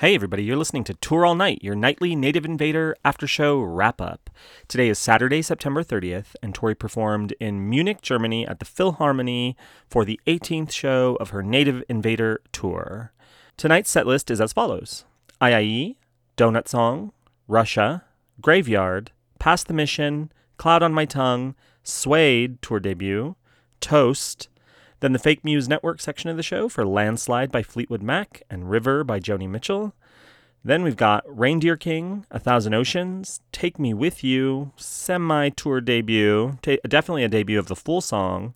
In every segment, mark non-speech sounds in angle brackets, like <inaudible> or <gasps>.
Hey, everybody, you're listening to Tour All Night, your nightly Native Invader after show wrap up. Today is Saturday, September 30th, and Tori performed in Munich, Germany at the Philharmonie for the 18th show of her Native Invader tour. Tonight's set list is as follows IIE, Donut Song, Russia, Graveyard, Past the Mission, Cloud on My Tongue, Suede tour debut, Toast, then the Fake News Network section of the show for Landslide by Fleetwood Mac and River by Joni Mitchell. Then we've got Reindeer King, A Thousand Oceans, Take Me With You, semi tour debut, definitely a debut of the full song,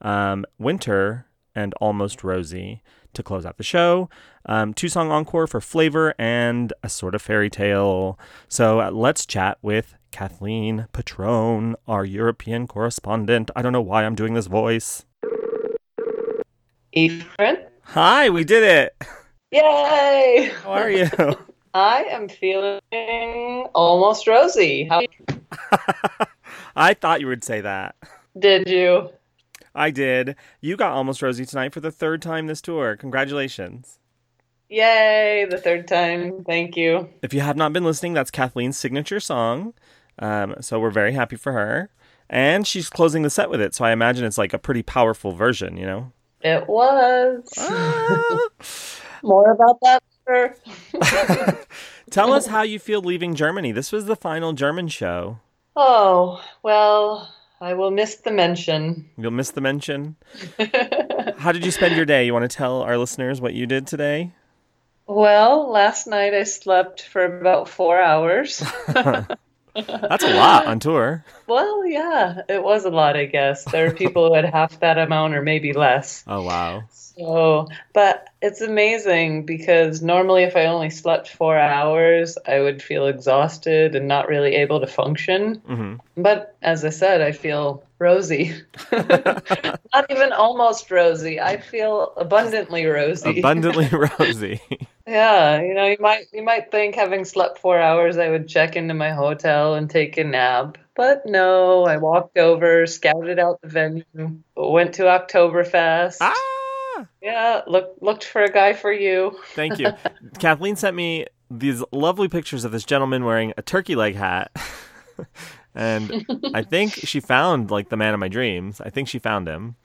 um, Winter, and Almost Rosie to close out the show. Um, two song encore for Flavor and a sort of fairy tale. So uh, let's chat with Kathleen Patrone, our European correspondent. I don't know why I'm doing this voice. Ephraim. Hi, we did it. Yay! How are you? <laughs> I am feeling almost rosy. How <laughs> I thought you would say that. did you? I did. You got almost rosy tonight for the third time this tour. Congratulations. Yay! The third time. Thank you. If you have not been listening, that's Kathleen's signature song. Um, so we're very happy for her. And she's closing the set with it. So I imagine it's like a pretty powerful version, you know? It was. Ah. More about that later. <laughs> Tell us how you feel leaving Germany. This was the final German show. Oh, well, I will miss the mention. You'll miss the mention. <laughs> How did you spend your day? You want to tell our listeners what you did today? well, last night I slept for about four hours. <laughs> That's a lot on tour. well, yeah, it was a lot, I guess. There are people who had half that amount or maybe less. <laughs> Oh, wow. So, but it's amazing because normally if I only slept four hours, I would feel exhausted and not really able to function. hmm But as I said, I feel rosy. <laughs> not even almost rosy. I feel abundantly rosy. Abundantly <laughs> rosy. Yeah, you know, you might you might think having slept four hours, I would check into my hotel and take a nap. But no, I walked over, scouted out the venue, went to Oktoberfest. ah! Yeah, look looked for a guy for you. Thank you. <laughs> Kathleen sent me these lovely pictures of this gentleman wearing a turkey leg hat. <laughs> and I think she found like the man of my dreams. I think she found him.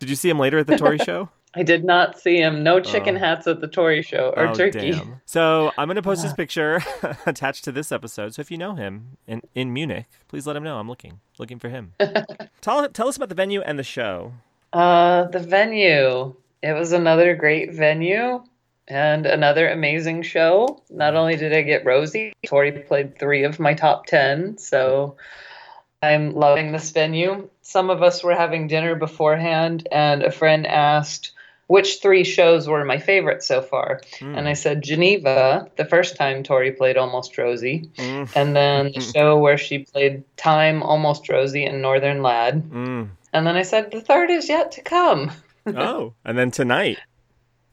Did you see him later at the Tori <laughs> show? I did not see him. No chicken Oh. hats at the Tori show or oh, turkey. damn. So I'm going to post his <sighs> picture <laughs> attached to this episode. So if you know him in, in Munich, please let him know. I'm looking, looking for him. <laughs> tell, tell us about the venue and the show. Uh, the venue. It was another great venue and another amazing show. Not only did I get Rosie, Tori played three of my top 10. So I'm loving this venue. Some of us were having dinner beforehand, and a friend asked which three shows were my favorite so far. Mm. And I said Geneva, the first time Tori played Almost Rosie. Mm, And then the <laughs> show where she played Time, Almost Rosie, and Northern Lad. mm. And then I said, the third is yet to come. <laughs> Oh, and then tonight.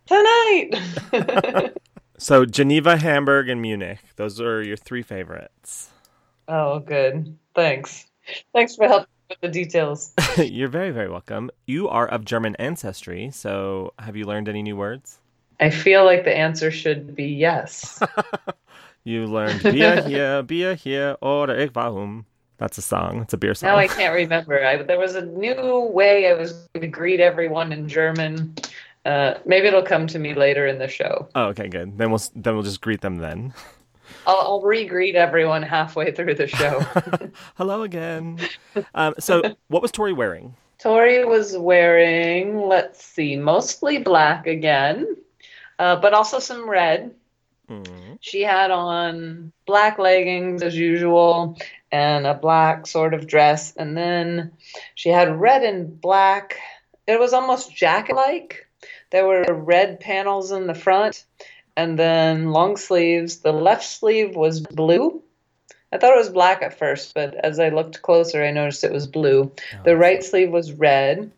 Tonight. <laughs> So Geneva, Hamburg, and Munich. Those are your three favorites. oh, good. Thanks. Thanks for helping with the details. <laughs> You're very, very welcome. You are of German ancestry, so have you learned any new words? I feel like the answer should be yes. <laughs> You learned Bier hier, Bier hier, oder ich warum. That's a song. It's a beer song. now I can't remember. I, there was a new way I was going to greet everyone in German. Uh, maybe it'll come to me later in the show. Oh, okay, good. Then we'll then we'll just greet them then. <laughs> I'll, I'll re-greet everyone halfway through the show. <laughs> Hello again. Um, so, what was Tori wearing? Tori was wearing, let's see, mostly black again, uh, but also some red. Mm. She had on black leggings as usual and a black sort of dress. And then she had red and black. It was almost jacket like. There were red panels in the front and then long sleeves. The left sleeve was blue. I thought it was black at first, but as I looked closer, I noticed it was blue. The right sleeve was red,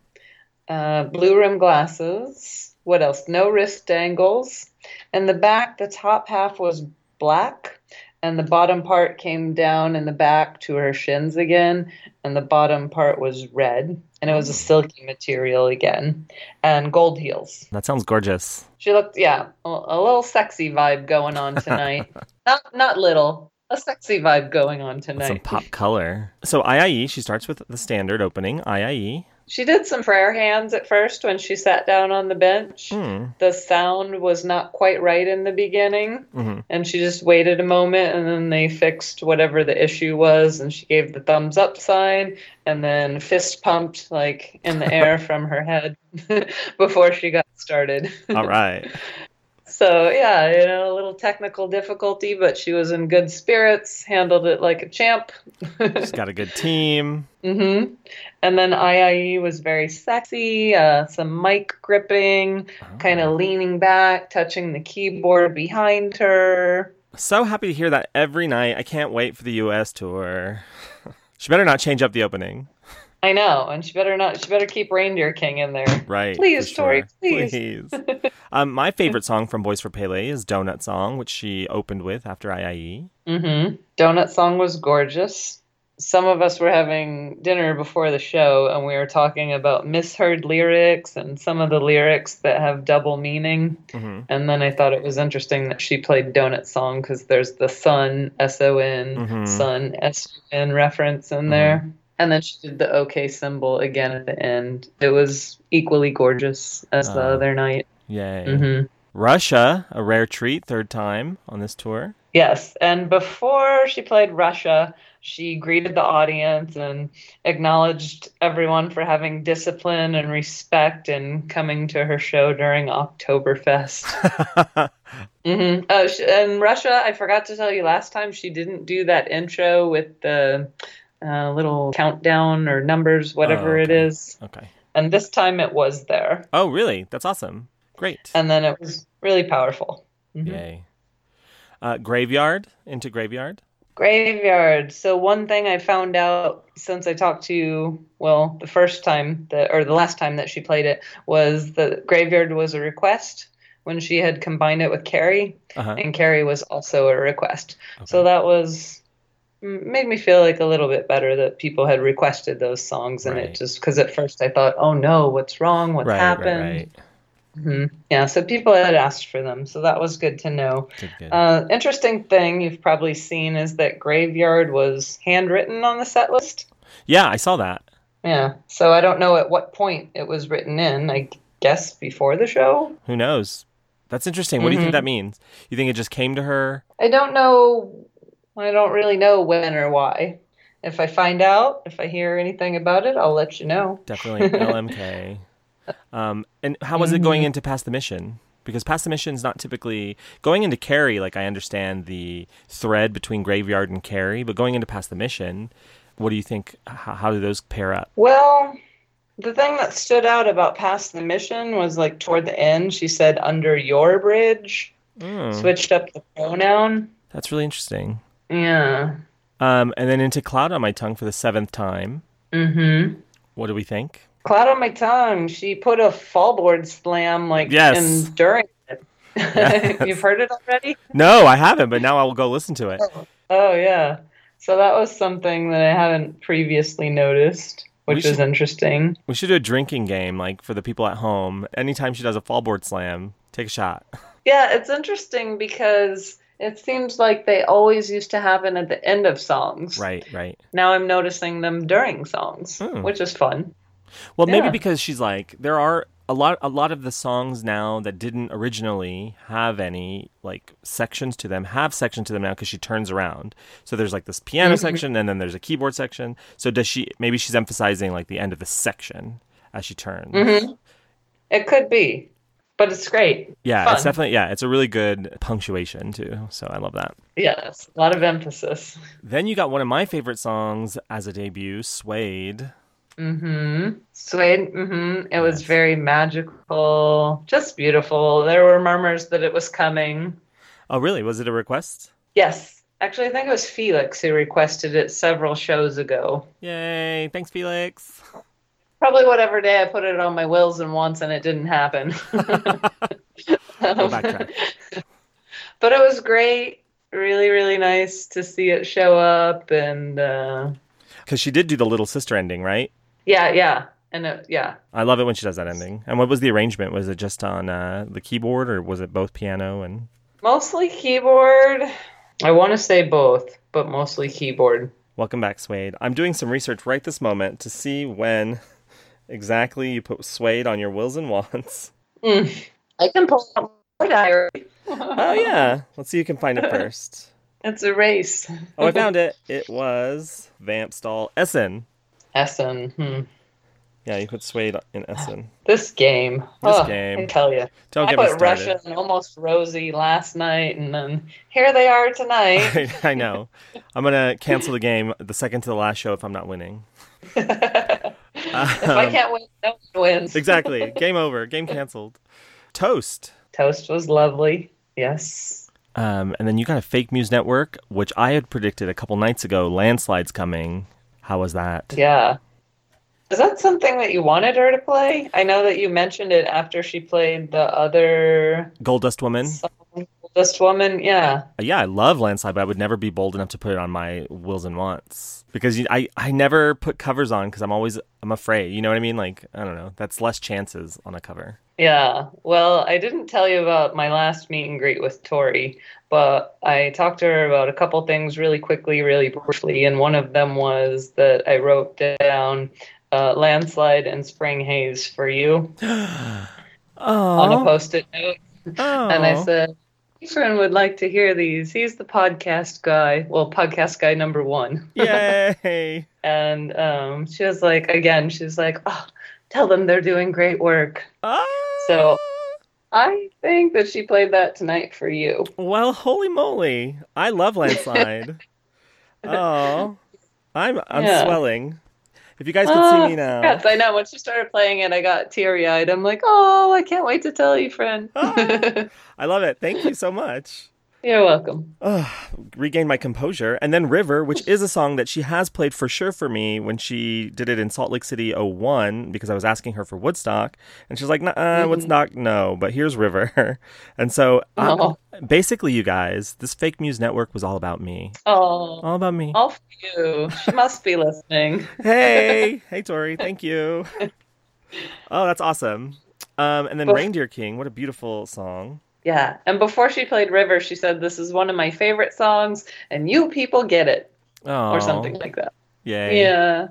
uh, blue rim glasses. What else? No wrist dangles. And the back, the top half was black, and the bottom part came down in the back to her shins again, and the bottom part was red, and it was a mm. silky material again, and gold heels. That sounds gorgeous. She looked, yeah, a, a little sexy vibe going on tonight. <laughs> not not little, a sexy vibe going on tonight. Some pop color. So IIE, she starts with the standard opening, IIE. She did some prayer hands at first when she sat down on the bench. Hmm. The sound was not quite right in the beginning, Mhm. and she just waited a moment and then they fixed whatever the issue was and she gave the thumbs up sign and then fist pumped like in the air <laughs> from her head <laughs> before she got started. All right. <laughs> So yeah, you know, a little technical difficulty, but she was in good spirits, handled it like a champ. She's got a good team. <laughs> hmm And then IIE was very sexy, uh, some mic gripping, kind Oh. of leaning back, touching the keyboard behind her. So happy to hear that every night. I can't wait for the US tour. <laughs> she better not change up the opening. I know, and she better not. She better keep Reindeer King in there. Right. Please, for Tori, sure. please. Please. um, my favorite song from Boys for Pele is Donut Song, which she opened with after IIE. hmm Donut Song was gorgeous. Some of us were having dinner before the show, and we were talking about misheard lyrics and some of the lyrics that have double meaning. hmm And then I thought it was interesting that she played Donut Song because there's the sun, S O N, Mhm. sun, S U N reference in there. And then she did the OK symbol again at the end. It was equally gorgeous as the Oh. other night. Yay. hmm Russia, a rare treat, third time on this tour. Yes, and before she played Russia, she greeted the audience and acknowledged everyone for having discipline and respect and coming to her show during Oktoberfest. <laughs> hmm Oh, sh- and Russia, I forgot to tell you last time, she didn't do that intro with the uh, little countdown or numbers, whatever it okay. is. okay. And this time it was there. Oh, really? That's awesome. Great. And then it was really powerful. Mhm. Yay. Uh, graveyard into graveyard. Graveyard. So one thing I found out since I talked to well, the first time that or the last time that she played it was that Graveyard was a request when she had combined it with Carry, Uh-huh. and Carry was also a request. So that was made me feel like a little bit better that people had requested those songs and Right. it just because at first I thought, oh no, what's wrong? What's right, happened? right, right. hmm Yeah, so people had asked for them, so that was good to know. Good. Uh, interesting thing you've probably seen is that Graveyard was handwritten on the set list. yeah, I saw that. Yeah, so I don't know at what point it was written in. I guess before the show. Who knows? That's interesting. What do you think Mhm. that means? You think it just came to her? I don't know. I don't really know when or why. If I find out, if I hear anything about it, I'll let you know. Definitely LMK. <laughs> Um, and how was it going Mhm. into Past the Mission? Because Past the Mission is not typically going into Carry. Like I understand the thread between Graveyard and Carry, but going into Past the Mission, what do you think? How, how do those pair up? Well, the thing that stood out about Past the Mission was like toward the end, she said under your bridge, Mm, switched up the pronoun. that's really interesting. Yeah. Um, and then into Cloud on My Tongue for the seventh time. Mm-hmm. What do we think? Cloud on my tongue. She put a fallboard slam like Yes. in during it. <laughs> Yes. You've heard it already? No, I haven't, but now I will go listen to it. Oh yeah. So that was something that I haven't previously noticed, which We is should- interesting. We should do a drinking game, like for the people at home. Anytime she does a fallboard slam, take a shot. <laughs> Yeah, it's interesting because it seems like they always used to happen at the end of songs. Right, right. Now I'm noticing them during songs, Hmm. which is fun. Well, maybe because she's like there are a lot a lot of the songs now that didn't originally have any like sections to them have sections to them now because she turns around. So there's like this piano Mhm. section and then there's a keyboard section. So does she maybe she's emphasizing like the end of the section as she turns. Mhm. It could be, but it's great. Yeah, Fun. it's definitely yeah, it's a really good punctuation too. So I love that. Yes, a lot of emphasis. Then you got one of my favorite songs as a debut, Suede. Mm-hmm. Suede. Mm-hmm. It was very magical, just beautiful. There were murmurs that it was coming. Oh, really? Was it a request? Yes, actually, I think it was Felix who requested it several shows ago. Yay! Thanks, Felix. Probably whatever day I put it on my wills and wants, and it didn't happen. <laughs> <laughs> We'll but it was great. really, really nice to see it show up. And uh, Because she did do the little sister ending, right? yeah, yeah. And it, yeah, I love it when she does that ending. And what was the arrangement? Was it just on uh, the keyboard, or was it both piano and? mostly keyboard. I want to say both, but mostly keyboard. Welcome back, Suede. I'm doing some research right this moment to see when exactly you put Suede on your wills and wants. Mm. I can pull out my diary. Oh yeah, let's see who can find it <laughs> first. It's a race. Oh, I found it. It was Vampstall Essen. Essen. Hmm. Yeah, you put Suede in Essen. This game. This Oh, game. I tell you. Don't I put. Russia and almost Rosie last night, and then here they are tonight. <laughs> I know. I'm gonna cancel the game the second to the last show if I'm not winning. <laughs> if I can't win, no one wins. <laughs> Exactly. Game over. Game canceled. Toast. Toast was lovely. Yes. Um, and then you got a fake news network, which I had predicted a couple nights ago. Landslides coming. How was that? Yeah. Is that something that you wanted her to play? I know that you mentioned it after she played the other Gold Dust Woman. song, Gold Dust Woman. Yeah. Yeah, I love Landslide, but I would never be bold enough to put it on my wills and wants because you, I I never put covers on because I'm always I'm afraid. You know what I mean? Like I don't know. That's less chances on a cover. Yeah. Well, I didn't tell you about my last meet and greet with Tori, but I talked to her about a couple things really quickly, really briefly, and one of them was that I wrote down uh, landslide and spring haze for you <gasps> on a post-it note, and I said. Friend would like to hear these. He's the podcast guy. Well, podcast guy number one. "Yay!" <laughs> And um, she was like, again, she's like, oh, tell them they're doing great work. Ah! So I think that she played that tonight for you. Well, holy moly! I love Landslide. <laughs> oh, I'm I'm Yeah. swelling. If you guys could Ah, see me now. Yes, I know. Once you started playing it, I got teary eyed. I'm like, oh, I can't wait to tell you, friend. Ah. <laughs> I love it. Thank you so much. You're welcome. Regained my composure. And then River, which is a song that she has played for sure for me when she did it in Salt Lake City 01 because I was asking her for Woodstock. And she's like, nah, Mhm. Woodstock, no, but here's River. <laughs> And so Oh. basically, you guys, this fake news network was all about me. Oh, All about me. all for you. She must be listening. <laughs> Hey, hey, Tori, thank you. <laughs> Oh, that's awesome. Um, and then Reindeer King, what a beautiful song. Yeah. And before she played River, she said, This is one of my favorite songs, and you people get it, Oh, or something like that. Yeah. Yeah.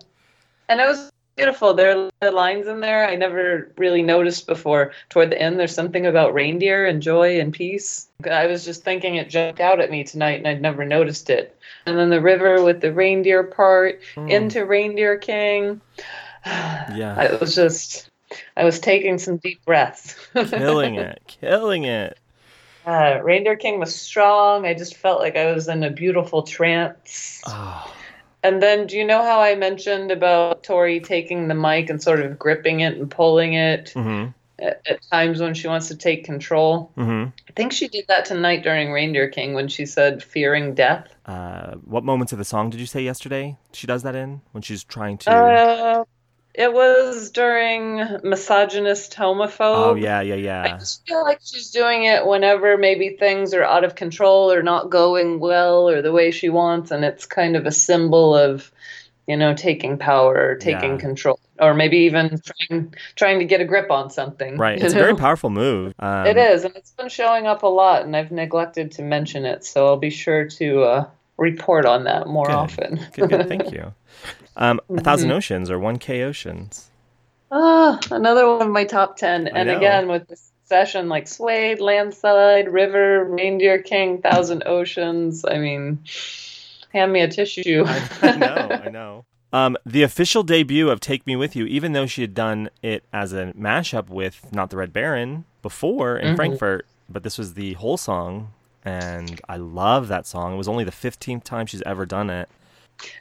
And it was beautiful. There are lines in there I never really noticed before. Toward the end, there's something about reindeer and joy and peace. I was just thinking it jumped out at me tonight and I'd never noticed it. And then the river with the reindeer part Mm. into Reindeer King. <sighs> Yeah. I was just, I was taking some deep breaths. <laughs> killing it, killing it. Uh, Reindeer King was strong. I just felt like I was in a beautiful trance. Oh, And then, do you know how I mentioned about Tori taking the mic and sort of gripping it and pulling it hmm at, at times when she wants to take control? hmm I think she did that tonight during Reindeer King when she said fearing death. Uh, what moments of the song did you say yesterday she does that in when she's trying to? Uh, it was during misogynist homophobe. oh yeah, yeah, yeah. I just feel like she's doing it whenever maybe things are out of control or not going well or the way she wants, and it's kind of a symbol of, you know, taking power or taking Yeah. control, or maybe even trying trying to get a grip on something. Right, it's a very powerful move. Um, It is, and it's been showing up a lot, and I've neglected to mention it, so I'll be sure to uh, report on that more Good. often. Good, good, thank <laughs> you. Um, a thousand Mhm. oceans or one K oceans. Ah, another one of my top 10. I And know. again, with this session like Suede, Landslide, River, Reindeer King, Thousand Oceans. I mean, hand me a tissue. I, I know, I know. Um, the official debut of "Take Me with You," even though she had done it as a mashup with "Not the Red Baron" before in Mhm. Frankfurt, but this was the whole song, and I love that song. It was only the fifteenth time she's ever done it.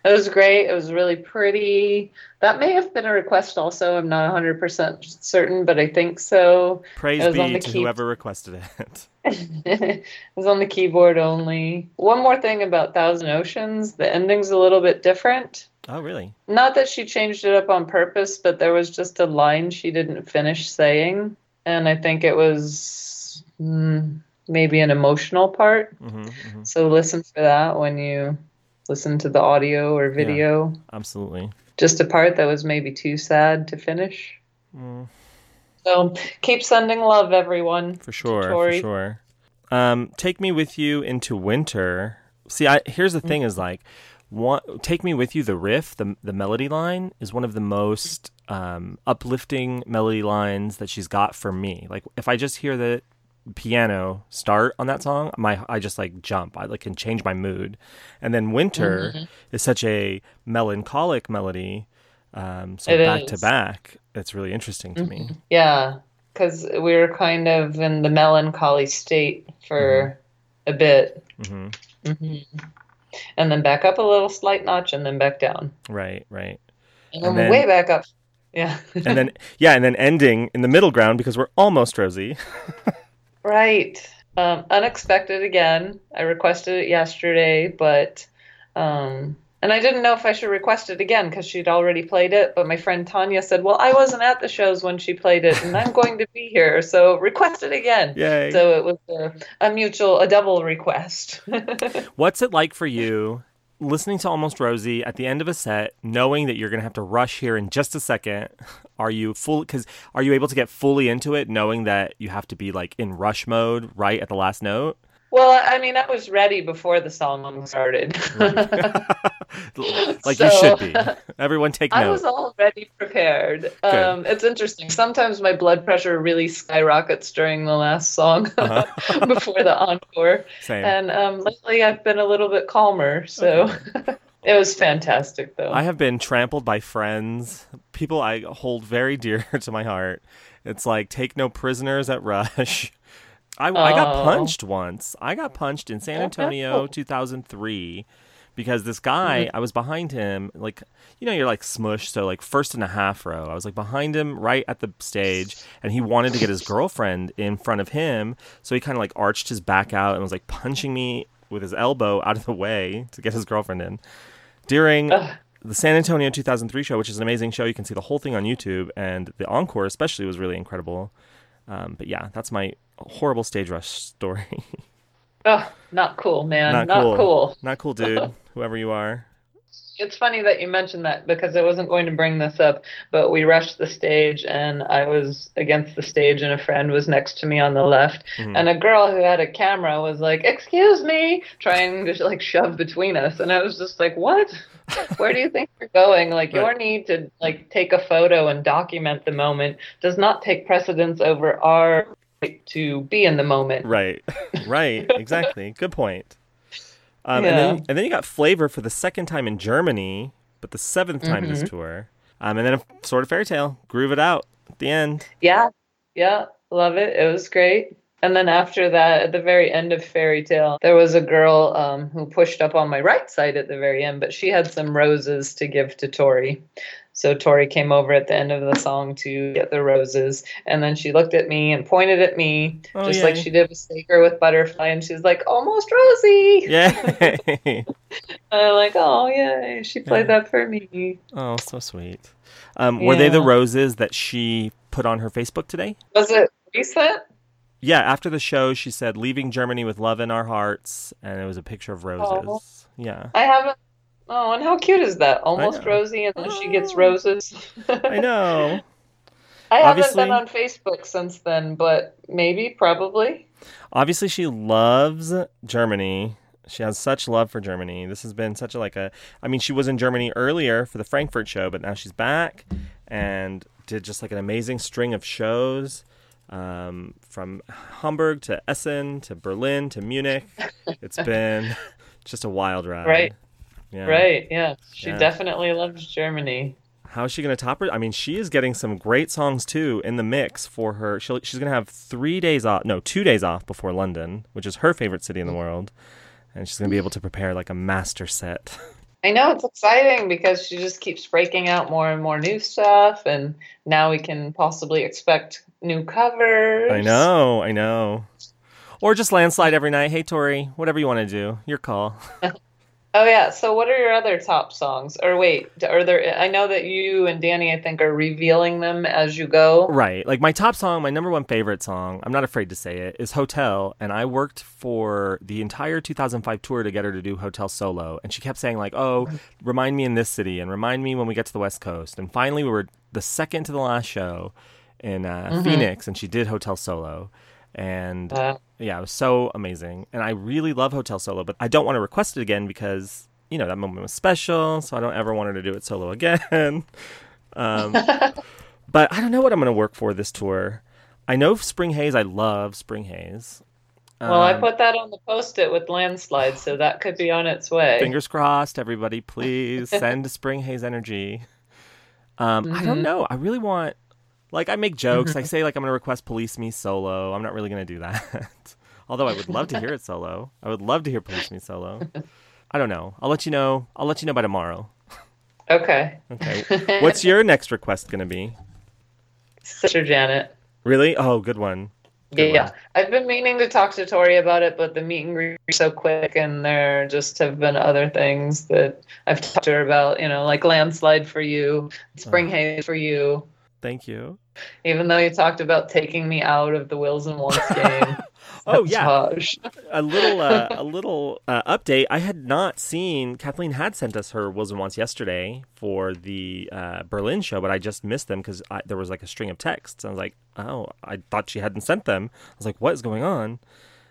It was great. It was really pretty. That may have been a request also. I'm not 100% certain, but I think so. Praise It was on be to key- whoever requested it. <laughs> it was on the keyboard only. One more thing about Thousand Oceans the ending's a little bit different. oh, really? Not that she changed it up on purpose, but there was just a line she didn't finish saying. And I think it was. hmm, maybe an emotional part. hmm hmm So listen for that when you listen to the audio or video. Absolutely. Just a part that was maybe too sad to finish. Mm, So keep sending love, everyone. for sure. For sure. Um, take me with you into winter. See, I here's the thing: is like, one, take me with you. The riff, the the melody line, is one of the most um, uplifting melody lines that she's got for me. Like, if I just hear the piano start on that song, my I just like jump. I like can change my mood. And then winter Mm-hmm. is such a melancholic melody. Um, so It back to back, it's really interesting to me. Yeah, because we were kind of in the melancholy state for a bit. hmm hmm And then back up a little slight notch and then back down. Right, right. And then, And then- way back up. Yeah. and then yeah, and then ending in the middle ground because we're almost Rosie. <laughs> Right. Um, unexpected again. I requested it yesterday, but um, and I didn't know if I should request it again because she'd already played it. But my friend Tanya said, "Well, I wasn't at the shows when she played it, and I'm going to be here, so request it again." Yay! So it was a, a mutual, a double request. <laughs> What's it like for you listening to Almost Rosie at the end of a set, knowing that you're going to have to rush here in just a second? Are you full? Because are you able to get fully into it, knowing that you have to be like in rush mode right at the last note? Well, I mean, I was ready before the song started. <laughs> <laughs> like you should be. <laughs> Everyone take I note. was already prepared. Um, it's interesting. Sometimes my blood pressure really skyrockets during the last song Uh-huh. before the encore. Same. And um, lately I've been a little bit calmer. So it was fantastic, though. I have been trampled by friends, people I hold very dear to my heart. It's like take no prisoners at Rush. I, I got Oh. punched once. I got punched in San Oh, Antonio, no. 2003, because this guy, I was behind him, like, you know, you're like smushed, so like first and a half row. I was like behind him right at the stage, and he wanted to get his girlfriend in front of him, so he kind of like arched his back out and was like punching me with his elbow out of the way to get his girlfriend in. During Ugh. the San Antonio 2003 show, which is an amazing show. You can see the whole thing on YouTube, and the encore especially was really incredible. Um, but yeah, that's my horrible stage rush story. <laughs> Oh, not cool, man. Not Not, cool. cool. Not cool, dude. <laughs> Whoever you are. It's funny that you mentioned that because I wasn't going to bring this up, but we rushed the stage and I was against the stage and a friend was next to me on the left Mhm. and a girl who had a camera was like, "Excuse me," trying to like shove between us and I was just like, "What? Where do you think you're going? Like <laughs> your need to like take a photo and document the moment does not take precedence over our right to be in the moment." Right, <laughs> right, exactly. Good point. Um, and then and then you got Flavor for the second time in Germany, but the seventh time this Mm-hmm. tour. Um, and then a sort of fairy tale, groove it out at the end. Yeah, yeah, love it. It was great. And then after that, at the very end of Fairy Tale, there was a girl um, who pushed up on my right side at the very end, but she had some roses to give to Tori. So Tori came over at the end of the song to get the roses, and then she looked at me and pointed at me, Oh, just like she did with Staker with Butterfly, and she's like, "Almost Rosie." Yeah. <laughs> I'm like, "Oh yay, she played Yeah. that for me." oh, so sweet. Um, Were they the roses that she put on her Facebook today? Was it recent? Yeah, after the show, she said, "Leaving Germany with love in our hearts," and it was a picture of roses. Yeah, I haven't. Oh, and how cute is that? Almost know. Rosie, and then she gets Oh. roses. I know. <laughs> I haven't been on Facebook since then, but maybe, probably. Obviously, she loves Germany. She has such love for Germany. This has been such a like a. I mean, she was in Germany earlier for the Frankfurt show, but now she's back and did just like an amazing string of shows. Um, from Hamburg to Essen to Berlin to Munich. It's <laughs> been just a wild ride. Right. Yeah. Right? Yeah, she Yeah. definitely loves Germany. How is she going to top her? I mean, she is getting some great songs too in the mix for her. She'll, she's going to have three days off, no, two days off before London, which is her favorite city in the world. And she's going to be able to prepare like a master set. <laughs> I know it's exciting because she just keeps breaking out more and more new stuff, and now we can possibly expect new covers. I know, I know. Or just landslide every night. Hey, Tori, whatever you want to do, your call. <laughs> Oh yeah. So what are your other top songs? Or wait, are there? I know that you and Danny, I think, are revealing them as you go. Right. Like my top song, my number one favorite song, I'm not afraid to say it, is Hotel. And I worked for the entire 2005 tour to get her to do Hotel solo. And she kept saying, like, oh, remind me in this city and remind me when we get to the West Coast. And finally, we were the second to the last show in uh, Mhm. Phoenix, and she did Hotel solo. And Uh, yeah, it was so amazing. And I really love Hotel Solo, but I don't want to request it again because, you know, that moment was special. So I don't ever want her to do it solo again. <laughs> um, <laughs> but I don't know what I'm going to work for this tour. I know Spring Haze, I love Spring Haze. well, I Um, put that on the post-it with landslide, so that could be on its way. Fingers crossed, everybody, please <laughs> send Spring Haze energy. Um, I don't Mhm. know. I really want, like, I make jokes. I <laughs> say, like, I'm going to request Police Me solo. I'm not really going to do that. <laughs> Although I would love to hear it solo. I would love to hear Police Me solo. I don't know. I'll let you know. I'll let you know by tomorrow. Okay. Okay. <laughs> What's your next request going to be? Sister Janet? Really? Oh, good one. Good yeah, one. I've been meaning to talk to Tori about it, but the meet and greet is so quick, and there just have been other things that I've talked to her about. You know, like landslide for you, spring Oh. haze for you. Thank you. Even though you talked about taking me out of the Wills and Wants <laughs> game. Oh, yeah. Sabotage. a little uh, <laughs> a little uh, update. I had not seen Kathleen had sent us her wills and wants yesterday for the uh, Berlin show, but I just missed them because there was like a string of texts. I was like, oh, I thought she hadn't sent them. I was like, what is going on?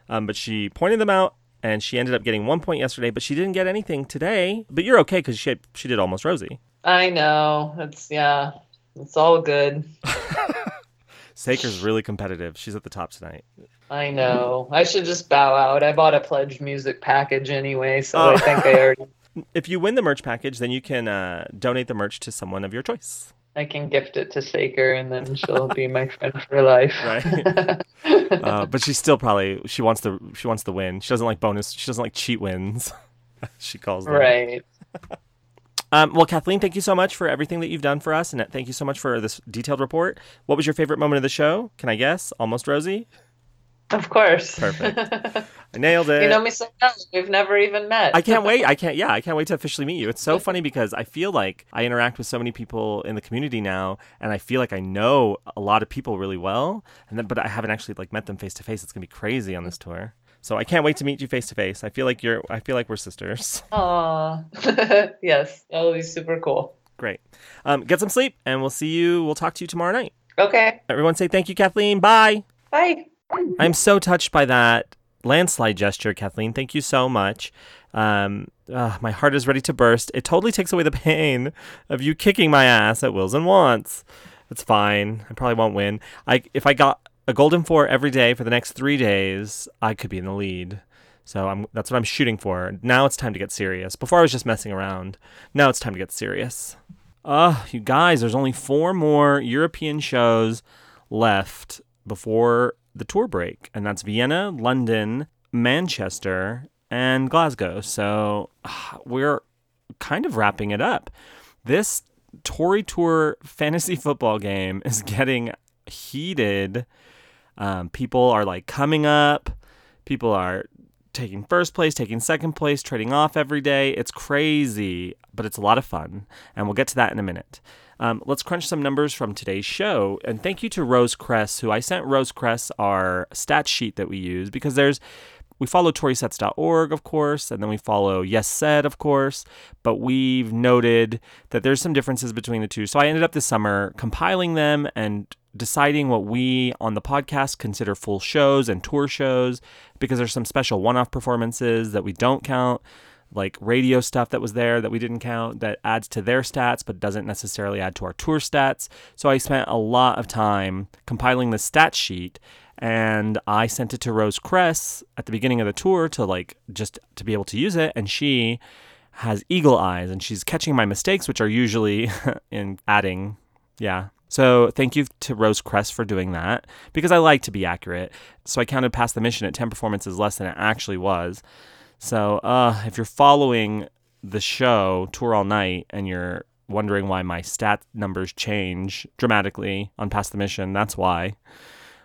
Um, but she pointed them out, and she ended up getting one point yesterday, but she didn't get anything today. But you're okay because she she did almost Rosie. I know. It's yeah. It's all good. <laughs> Saker's really competitive. She's at the top tonight. I know. I should just bow out. I bought a pledged music package anyway, so Oh. I think I already <laughs> If you win the merch package, then you can uh, donate the merch to someone of your choice. I can gift it to Saker and then she'll be my friend for life. <laughs> Right. uh, but she still probably she wants the she wants the win. She doesn't like bonus. She doesn't like cheat wins. she calls them. right. Um, well, Kathleen, thank you so much for everything that you've done for us, and thank you so much for this detailed report. What was your favorite moment of the show? Can I guess? Almost Rosie. Of course. Perfect. I <laughs> nailed it. you know me so well. We've never even met. I can't wait. I <laughs> can't. Yeah, I can't wait to officially meet you. It's so funny because I feel like I interact with so many people in the community now, and I feel like I know a lot of people really well, and then but I haven't actually like met them face to face. It's gonna be crazy on this tour. So I can't wait to meet you face to face. I feel like you're. I feel like we're sisters. <laughs> Aw. <laughs> yes, that'll be super cool. Great. Um, get some sleep, and we'll see you. We'll talk to you tomorrow night. Okay. Everyone, say thank you, Kathleen. Bye. Bye. I'm so touched by that landslide gesture, Kathleen. Thank you so much. Um, ah, my heart is ready to burst. It totally takes away the pain of you kicking my ass at Wills and Wants. It's fine. I probably won't win. I if I got a golden four every day for the next three days, I could be in the lead. So I'm that's what I'm shooting for. Now it's time to get serious. Before I was just messing around. Now it's time to get serious. Uh, you guys, there's only four more European shows left before the tour break, and that's Vienna, London, Manchester, and Glasgow. So ah, we're kind of wrapping it up. This Tori Tour fantasy football game is <laughs> getting heated. Um, people are like coming up. People are taking first place, taking second place, trading off every day. It's crazy, but it's a lot of fun. And we'll get to that in a minute. Um, let's crunch some numbers from today's show. And thank you to Rose Cress, who I sent Rose Cress our stat sheet that we use because there's we follow torysets.org, of course, and then we follow Yes Said, of course, but we've noted that there's some differences between the two. So I ended up this summer compiling them and deciding what we on the podcast consider full shows and tour shows because there's some special one-off performances that we don't count like radio stuff that was there that we didn't count that adds to their stats but doesn't necessarily add to our tour stats. So I spent a lot of time compiling the stat sheet and I sent it to Rose Cress at the beginning of the tour to like just to be able to use it and she has eagle eyes and she's catching my mistakes which are usually <laughs> in adding yeah so thank you to Rose Cress for doing that because I like to be accurate. So I counted past the mission at 10 performances less than it actually was. So uh, if you're following the show Tour All Night and you're wondering why my stat numbers change dramatically on past the mission, that's why.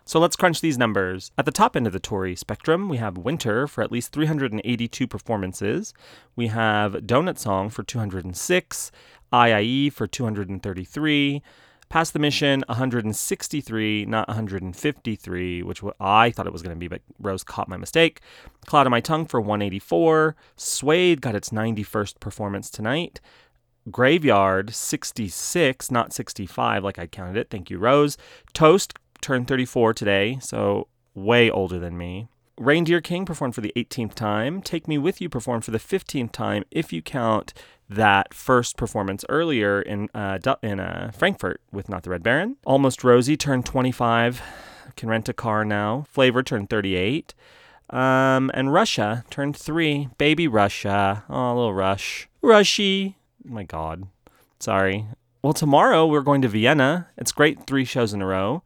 So let's crunch these numbers. At the top end of the Tori spectrum, we have Winter for at least 382 performances. We have Donut Song for 206, IIE for 233, Past the Mission 163, not 153, which I thought it was going to be, but Rose caught my mistake. Cloud on My Tongue for 184. Suede got its 91st performance tonight. Graveyard 66, not 65 like I counted it. Thank you, Rose. Toast turned 34 today, so way older than me. Reindeer King performed for the 18th time. Take Me With You performed for the 15th time if you count that first performance earlier in uh, in uh, Frankfurt with Not the Red Baron. Almost Rosie turned 25. Can rent a car now. Flavor turned 38. Um, and Russia turned three. Baby Russia. Oh, a little rush. Rushy. My God. Sorry. Well, tomorrow we're going to Vienna. It's great, three shows in a row.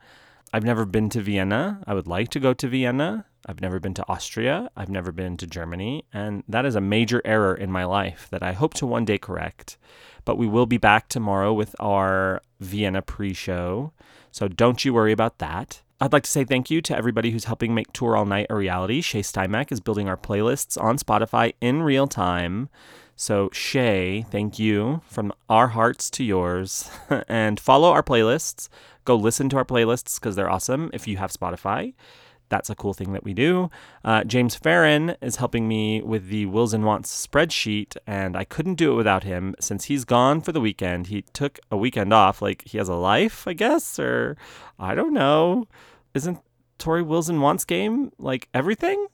I've never been to Vienna. I would like to go to Vienna. I've never been to Austria. I've never been to Germany. And that is a major error in my life that I hope to one day correct. But we will be back tomorrow with our Vienna pre show. So don't you worry about that. I'd like to say thank you to everybody who's helping make Tour All Night a reality. Shay Steinmack is building our playlists on Spotify in real time. So, Shay, thank you from our hearts to yours. <laughs> and follow our playlists. Go listen to our playlists because they're awesome if you have Spotify. That's a cool thing that we do. Uh, James Farron is helping me with the Wills and Wants spreadsheet, and I couldn't do it without him since he's gone for the weekend. He took a weekend off, like he has a life, I guess, or I don't know. Isn't Tori Wills and Wants game like everything?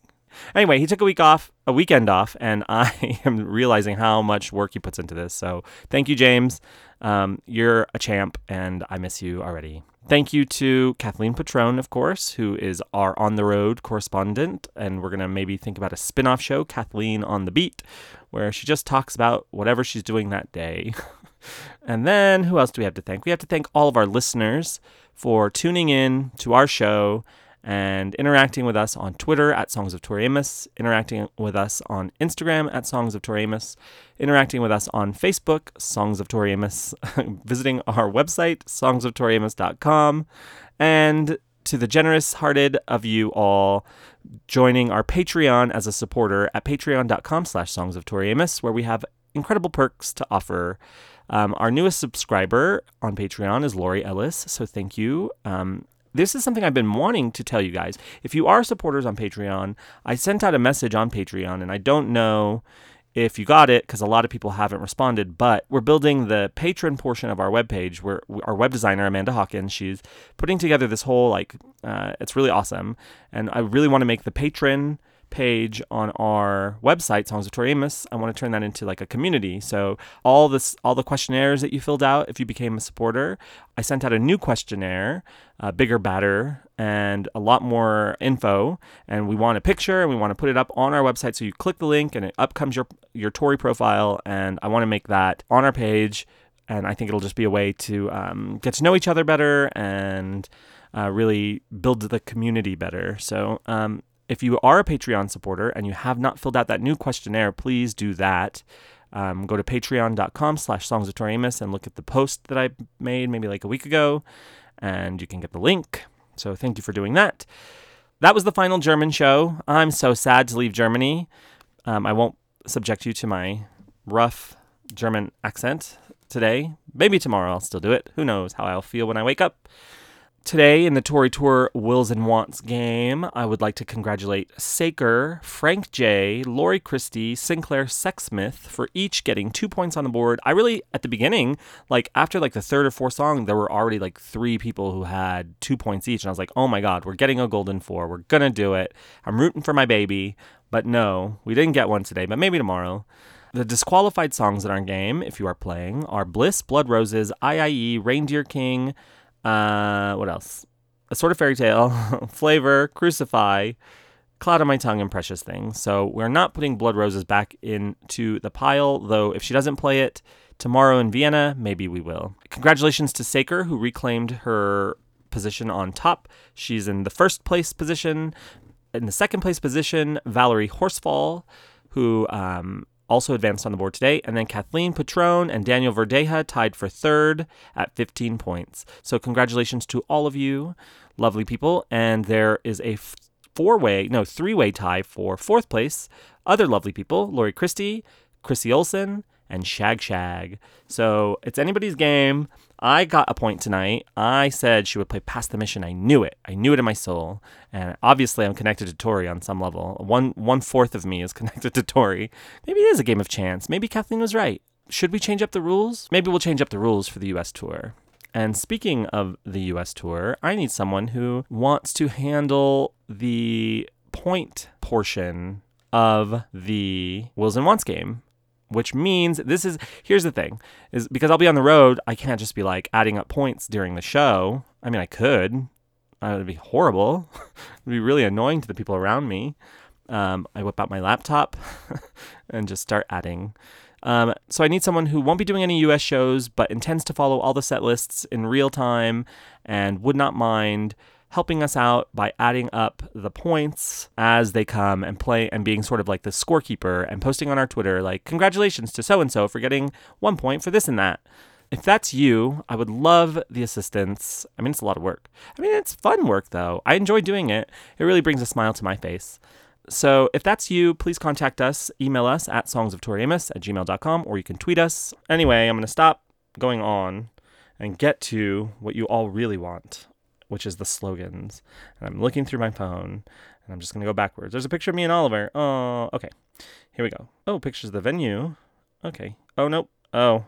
Anyway, he took a week off, a weekend off, and <laughs> I am realizing how much work he puts into this. So thank you, James. Um, you're a champ, and I miss you already. Thank you to Kathleen Patrone, of course, who is our on the road correspondent. And we're going to maybe think about a spin off show, Kathleen on the Beat, where she just talks about whatever she's doing that day. <laughs> and then who else do we have to thank? We have to thank all of our listeners for tuning in to our show and interacting with us on Twitter at Songs of Tori Amos, interacting with us on Instagram at Songs of Tori Amos, interacting with us on Facebook, Songs of Tori Amos, <laughs> visiting our website, songsoftoriamos.com, and to the generous hearted of you all joining our Patreon as a supporter at patreon.com slash songs of Tori Amos, where we have incredible perks to offer. Um, our newest subscriber on Patreon is Lori Ellis, so thank you. Um, this is something I've been wanting to tell you guys. If you are supporters on Patreon, I sent out a message on Patreon, and I don't know if you got it because a lot of people haven't responded but we're building the patron portion of our webpage where our web designer amanda hawkins she's putting together this whole like uh, it's really awesome and i really want to make the patron page on our website, Songs of Tori Amos. I want to turn that into like a community. So all this, all the questionnaires that you filled out if you became a supporter, I sent out a new questionnaire, uh, bigger, badder, and a lot more info. And we want a picture, and we want to put it up on our website. So you click the link, and it up comes your your Tori profile. And I want to make that on our page. And I think it'll just be a way to um, get to know each other better and uh, really build the community better. So um, if you are a Patreon supporter and you have not filled out that new questionnaire, please do that. Um, go to patreon.com slash songs of Tori Amos and look at the post that I made maybe like a week ago, and you can get the link. So thank you for doing that. That was the final German show. I'm so sad to leave Germany. Um, I won't subject you to my rough German accent today. Maybe tomorrow I'll still do it. Who knows how I'll feel when I wake up. Today in the Tori Tour Wills and Wants game, I would like to congratulate Saker, Frank J, Lori Christie, Sinclair Sexsmith for each getting two points on the board. I really, at the beginning, like after like the third or fourth song, there were already like three people who had two points each. And I was like, oh my God, we're getting a golden four. We're going to do it. I'm rooting for my baby. But no, we didn't get one today, but maybe tomorrow. The disqualified songs in our game, if you are playing, are Bliss, Blood Roses, IIE, Reindeer King, uh, what else? A sort of fairy tale, <laughs> flavor, crucify, cloud on my tongue, and precious things. So we're not putting blood roses back into the pile, though. If she doesn't play it tomorrow in Vienna, maybe we will. Congratulations to Saker, who reclaimed her position on top. She's in the first place position. In the second place position, Valerie Horsfall, who um, also advanced on the board today. And then Kathleen Patrone and Daniel Verdeja tied for third at 15 points. So congratulations to all of you, lovely people. And there is a four way, no, three way tie for fourth place. Other lovely people Lori Christie, Chrissy Olson, and Shag Shag. So it's anybody's game. I got a point tonight. I said she would play past the mission. I knew it. I knew it in my soul. And obviously, I'm connected to Tori on some level. One one fourth of me is <laughs> connected to Tori. Maybe it is a game of chance. Maybe Kathleen was right. Should we change up the rules? Maybe we'll change up the rules for the U.S. tour. And speaking of the US tour, I need someone who wants to handle the point portion of the Wills and Wants game which means this is here's the thing is because I'll be on the road, I can't just be like adding up points during the show. I mean, I could. It would be horrible. <laughs> it would be really annoying to the people around me. Um, I whip out my laptop <laughs> and just start adding. Um, so I need someone who won't be doing any US shows, but intends to follow all the set lists in real time and would not mind helping us out by adding up the points as they come and play and being sort of like the scorekeeper and posting on our Twitter, like, congratulations to so and so for getting one point for this and that. If that's you, I would love the assistance. I mean, it's a lot of work. I mean, it's fun work, though. I enjoy doing it. It really brings a smile to my face. So if that's you, please contact us. Email us at songsoftoriamos at gmail.com or you can tweet us. Anyway, I'm going to stop going on and get to what you all really want which is the slogans. And I'm looking through my phone and I'm just going to go backwards. There's a picture of me and Oliver. Oh, okay. Here we go. Oh, pictures of the venue. Okay. Oh, nope. Oh,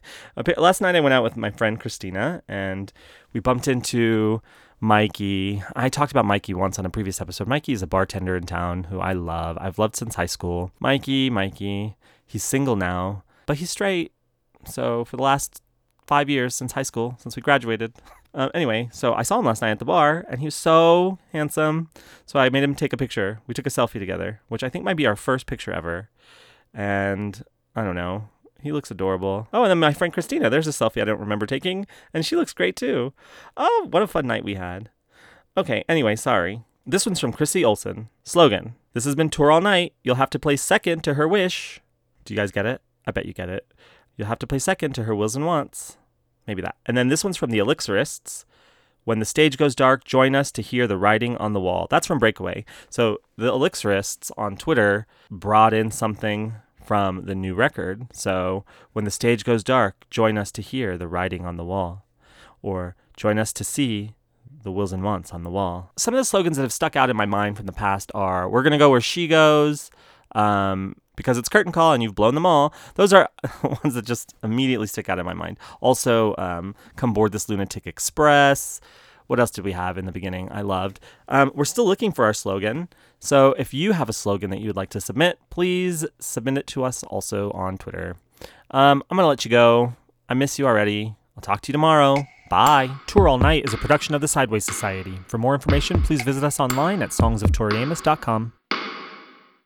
<laughs> last night I went out with my friend Christina and we bumped into Mikey. I talked about Mikey once on a previous episode. Mikey is a bartender in town who I love. I've loved since high school. Mikey, Mikey. He's single now, but he's straight. So for the last five years since high school, since we graduated, <laughs> Um, anyway, so I saw him last night at the bar, and he was so handsome. So I made him take a picture. We took a selfie together, which I think might be our first picture ever. And I don't know. He looks adorable. Oh, and then my friend Christina, there's a selfie I don't remember taking, and she looks great too. Oh, what a fun night we had. Okay, anyway, sorry. This one's from Chrissy Olson. Slogan This has been Tour All Night. You'll have to play second to her wish. Do you guys get it? I bet you get it. You'll have to play second to her wills and wants. Maybe that. And then this one's from the Elixirists. When the stage goes dark, join us to hear the writing on the wall. That's from Breakaway. So the Elixirists on Twitter brought in something from the new record. So when the stage goes dark, join us to hear the writing on the wall. Or join us to see the wills and wants on the wall. Some of the slogans that have stuck out in my mind from the past are We're going to go where she goes. Um, because it's curtain call and you've blown them all. Those are <laughs> ones that just immediately stick out in my mind. Also, um, come board this lunatic express. What else did we have in the beginning? I loved. Um, we're still looking for our slogan. So if you have a slogan that you would like to submit, please submit it to us also on Twitter. Um, I'm going to let you go. I miss you already. I'll talk to you tomorrow. Bye. Tour All Night is a production of the Sideways Society. For more information, please visit us online at songsoftoriamos.com.